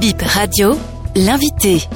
Bip Radio, l'invité.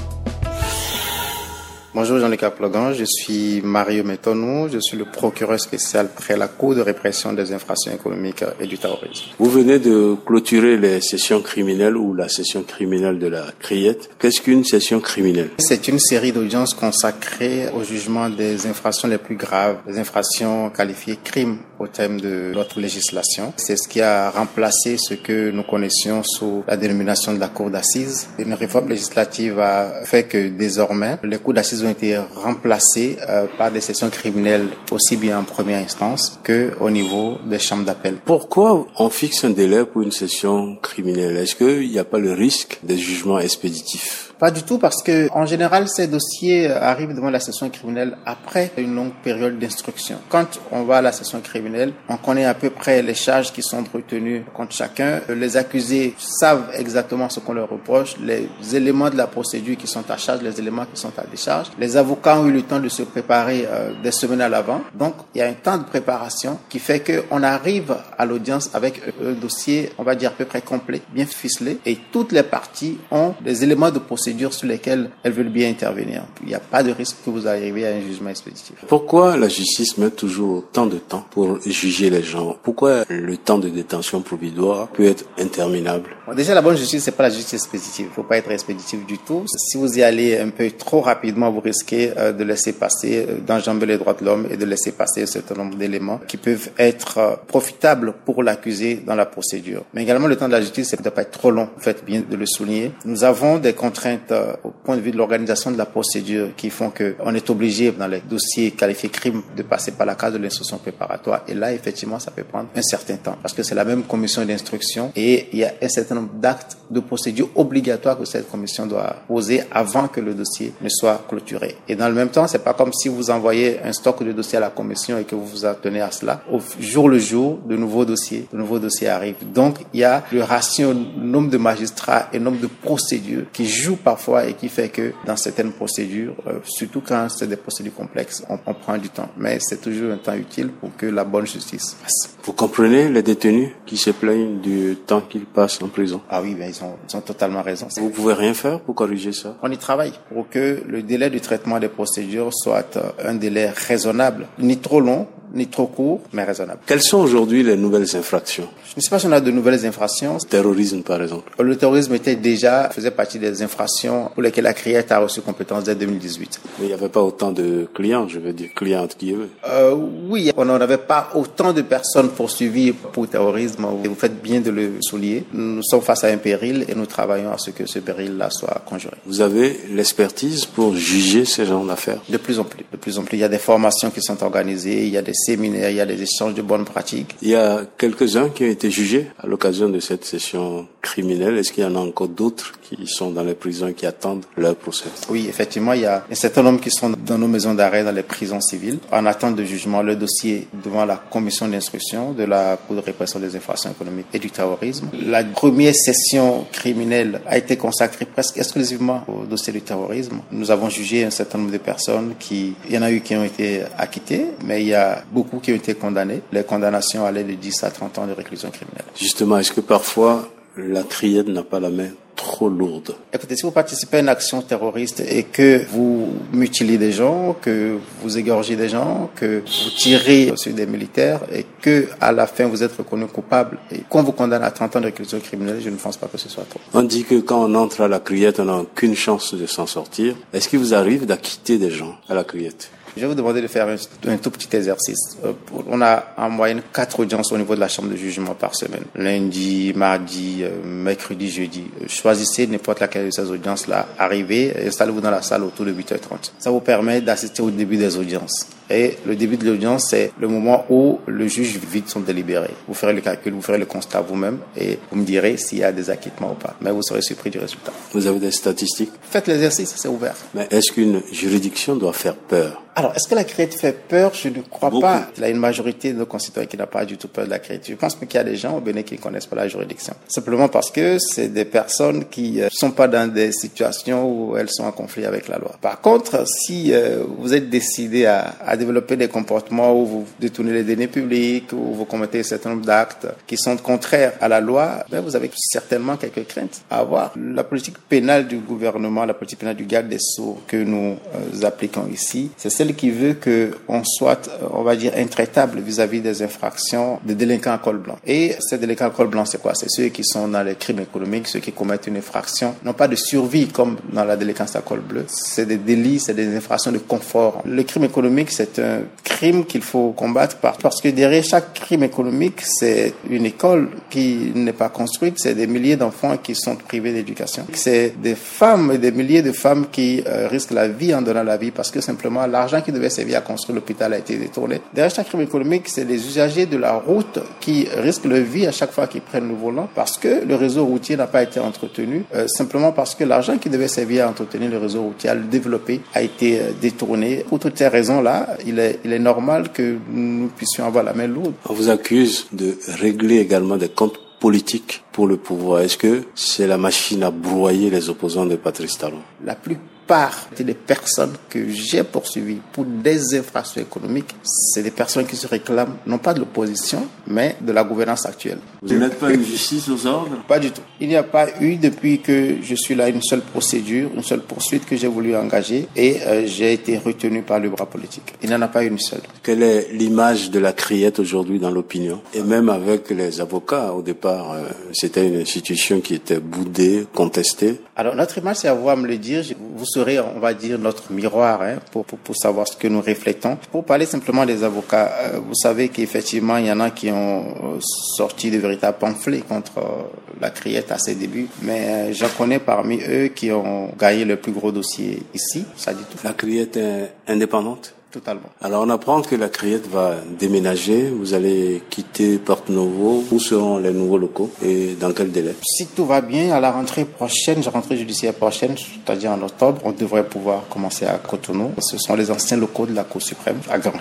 Bonjour Jean-Luc Logan, je suis Mario Metonou, je suis le procureur spécial près la Cour de répression des infractions économiques et du terrorisme. Vous venez de clôturer les sessions criminelles ou la session criminelle de la Criette. Qu'est-ce qu'une session criminelle? C'est une série d'audiences consacrées au jugement des infractions les plus graves, des infractions qualifiées crimes au thème de notre législation. C'est ce qui a remplacé ce que nous connaissions sous la dénomination de la Cour d'assises. Une réforme législative a fait que désormais les cours d'assises ont été remplacés euh, par des sessions criminelles aussi bien en première instance que au niveau des chambres d'appel. Pourquoi on fixe un délai pour une session criminelle? Est-ce qu'il n'y a pas le risque des jugements expéditifs? Pas du tout parce que en général ces dossiers arrivent devant la session criminelle après une longue période d'instruction. Quand on va à la session criminelle, on connaît à peu près les charges qui sont retenues contre chacun. Les accusés savent exactement ce qu'on leur reproche, les éléments de la procédure qui sont à charge, les éléments qui sont à décharge. Les avocats ont eu le temps de se préparer euh, des semaines à l'avant. Donc il y a un temps de préparation qui fait qu'on arrive à l'audience avec un dossier, on va dire à peu près complet, bien ficelé et toutes les parties ont des éléments de procédure sur lesquelles elles veulent bien intervenir. Il n'y a pas de risque que vous arriviez à un jugement expéditif. Pourquoi la justice met toujours tant de temps pour juger les gens? Pourquoi le temps de détention provisoire peut être interminable? Déjà, la bonne justice, c'est pas la justice expéditive. Il faut pas être expéditif du tout. Si vous y allez un peu trop rapidement, vous risquez euh, de laisser passer, euh, d'enjamber les droits de l'homme et de laisser passer un certain nombre d'éléments qui peuvent être euh, profitables pour l'accusé dans la procédure. Mais également, le temps de la justice, ça ne doit pas être trop long. Faites bien de le souligner. Nous avons des contraintes euh, au point de vue de l'organisation de la procédure qui font qu'on est obligé dans les dossiers qualifiés crimes de passer par la case de l'instruction préparatoire. Et là, effectivement, ça peut prendre un certain temps parce que c'est la même commission d'instruction et il y a un certain nombre d'actes de procédure obligatoires que cette commission doit poser avant que le dossier ne soit clôturé. Et dans le même temps, c'est pas comme si vous envoyez un stock de dossiers à la commission et que vous vous attenez à cela. Au jour le jour, de nouveaux dossiers, de nouveaux dossiers arrivent. Donc, il y a le ratio nombre de magistrats et nombre de procédures qui jouent parfois et qui fait que dans certaines procédures, euh, surtout quand c'est des procédures complexes, on, on prend du temps. Mais c'est toujours un temps utile pour que la bonne justice passe. Vous comprenez les détenus qui se plaignent du temps qu'ils passent en prison? Ah oui, ben ils, ont, ils ont totalement raison. Vous pouvez rien faire pour corriger ça? On y travaille pour que le délai de traitement des procédures soit euh, un délai raisonnable, ni trop long, ni trop court, mais raisonnable. Quelles sont aujourd'hui les nouvelles infractions? Je ne sais pas si on a de nouvelles infractions. Terrorisme, par exemple. Le terrorisme était déjà, faisait partie des infractions pour lesquelles la CRIET a reçu compétence dès 2018. Mais il n'y avait pas autant de clients, je veux dire, clientes qui. Euh, oui, on n'en avait pas autant de personnes poursuivies pour terrorisme. Vous faites bien de le souligner. Nous sommes face à un péril et nous travaillons à ce que ce péril-là soit conjuré. Vous avez l'expertise pour juger ces gens d'affaires? De plus en plus, de plus en plus. Il y a des formations qui sont organisées, il y a des séminaires, il y a des échanges de bonnes pratiques. Il y a quelques-uns qui ont été jugés à l'occasion de cette session criminelle. Est-ce qu'il y en a encore d'autres qui sont dans les prisons qui attendent leur procès? Oui, effectivement, il y a un certain nombre qui sont dans nos maisons d'arrêt, dans les prisons civiles, en attente de jugement. Le dossier devant la commission d'instruction de la Cour de répression des infractions économiques et du terrorisme. La première session criminelle a été consacrée presque exclusivement au dossier du terrorisme. Nous avons jugé un certain nombre de personnes qui, il y en a eu qui ont été acquittées, mais il y a beaucoup qui ont été condamnés. Les condamnations allaient de 10 à 30 ans de réclusion criminelle. Justement, est-ce que parfois la triade n'a pas la main trop lourde Écoutez, si vous participez à une action terroriste et que vous mutilez des gens, que vous égorgez des gens, que vous tirez sur des militaires et que à la fin vous êtes reconnu coupable et qu'on vous condamne à 30 ans de réclusion criminelle, je ne pense pas que ce soit trop. On dit que quand on entre à la criette, on n'a aucune chance de s'en sortir. Est-ce qu'il vous arrive d'acquitter des gens à la criette? Je vais vous demander de faire un, tout petit exercice. Euh, on a en moyenne quatre audiences au niveau de la chambre de jugement par semaine. Lundi, mardi, euh, mercredi, jeudi. Euh, choisissez n'importe laquelle de ces audiences-là. Arrivez, installez-vous dans la salle autour de 8h30. Ça vous permet d'assister au début des audiences. Et le début de l'audience, c'est le moment où le juge vide son délibéré. Vous ferez le calcul, vous ferez le constat vous-même et vous me direz s'il y a des acquittements ou pas. Mais vous serez surpris du résultat. Vous avez des statistiques? Faites l'exercice, c'est ouvert. Mais est-ce qu'une juridiction doit faire peur? Alors, est-ce que la créate fait peur? Je ne crois Beaucoup. pas. Il y a une majorité de nos concitoyens qui n'a pas du tout peur de la créate. Je pense qu'il y a des gens au Bénin qui ne connaissent pas la juridiction. Simplement parce que c'est des personnes qui ne sont pas dans des situations où elles sont en conflit avec la loi. Par contre, si euh, vous êtes décidé à, à développer des comportements où vous détournez les données publiques, où vous commettez un certain nombre d'actes qui sont contraires à la loi, ben vous avez certainement quelques craintes à avoir. La politique pénale du gouvernement, la politique pénale du garde des Sceaux que nous euh, appliquons ici, c'est celle qui veut que on soit, euh, on va dire, intraitable vis-à-vis des infractions des délinquants à col blanc. Et ces délinquants à col blanc, c'est quoi? C'est ceux qui sont dans les crimes économiques, ceux qui commettent une infraction, non pas de survie comme dans la délinquance à col bleu, c'est des délits, c'est des infractions de confort. Le crime économique, c'est un crime qu'il faut combattre parce que derrière chaque crime économique, c'est une école qui n'est pas construite, c'est des milliers d'enfants qui sont privés d'éducation. C'est des femmes et des milliers de femmes qui euh, risquent la vie en donnant la vie parce que simplement l'argent qui devait servir à construire l'hôpital a été détourné. Derrière chaque crime économique, c'est les usagers de la route qui risquent leur vie à chaque fois qu'ils prennent le volant parce que le réseau routier n'a pas été entretenu, euh, simplement parce que l'argent qui devait servir à entretenir le réseau routier, à le développer, a été euh, détourné. Pour toutes ces raisons-là, il est, il est normal que nous puissions avoir la main lourde. On vous accuse de régler également des comptes politiques pour le pouvoir. Est-ce que c'est la machine à broyer les opposants de Patrice Talon? La plus part des personnes que j'ai poursuivies pour des infractions économiques, c'est des personnes qui se réclament non pas de l'opposition, mais de la gouvernance actuelle. Vous n'êtes pas une justice aux ordres? Pas du tout. Il n'y a pas eu depuis que je suis là une seule procédure, une seule poursuite que j'ai voulu engager et euh, j'ai été retenu par le bras politique. Il n'y en a pas une seule. Quelle est l'image de la criette aujourd'hui dans l'opinion? Et même avec les avocats, au départ, euh, c'était une institution qui était boudée, contestée. Alors notre image, c'est à vous à me le dire. Vous serez, on va dire, notre miroir hein, pour, pour, pour, savoir ce que nous reflétons. Pour parler simplement des avocats, euh, vous savez qu'effectivement, il y en a qui ont euh, sorti de véritables pamphlets contre euh, la criette à ses débuts, mais je connais parmi eux qui ont gagné le plus gros dossier ici, ça dit tout. La criette est indépendante Totalement. Alors on apprend que la Criette va déménager, vous allez quitter Porte Novo, où seront les nouveaux locaux et dans quel délai? Si tout va bien, à la rentrée prochaine, la rentrée judiciaire prochaine, c'est-à-dire en octobre, on devrait pouvoir commencer à Cotonou. Ce sont les anciens locaux de la Cour suprême à Grand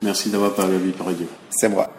Merci d'avoir parlé à lui, C'est moi.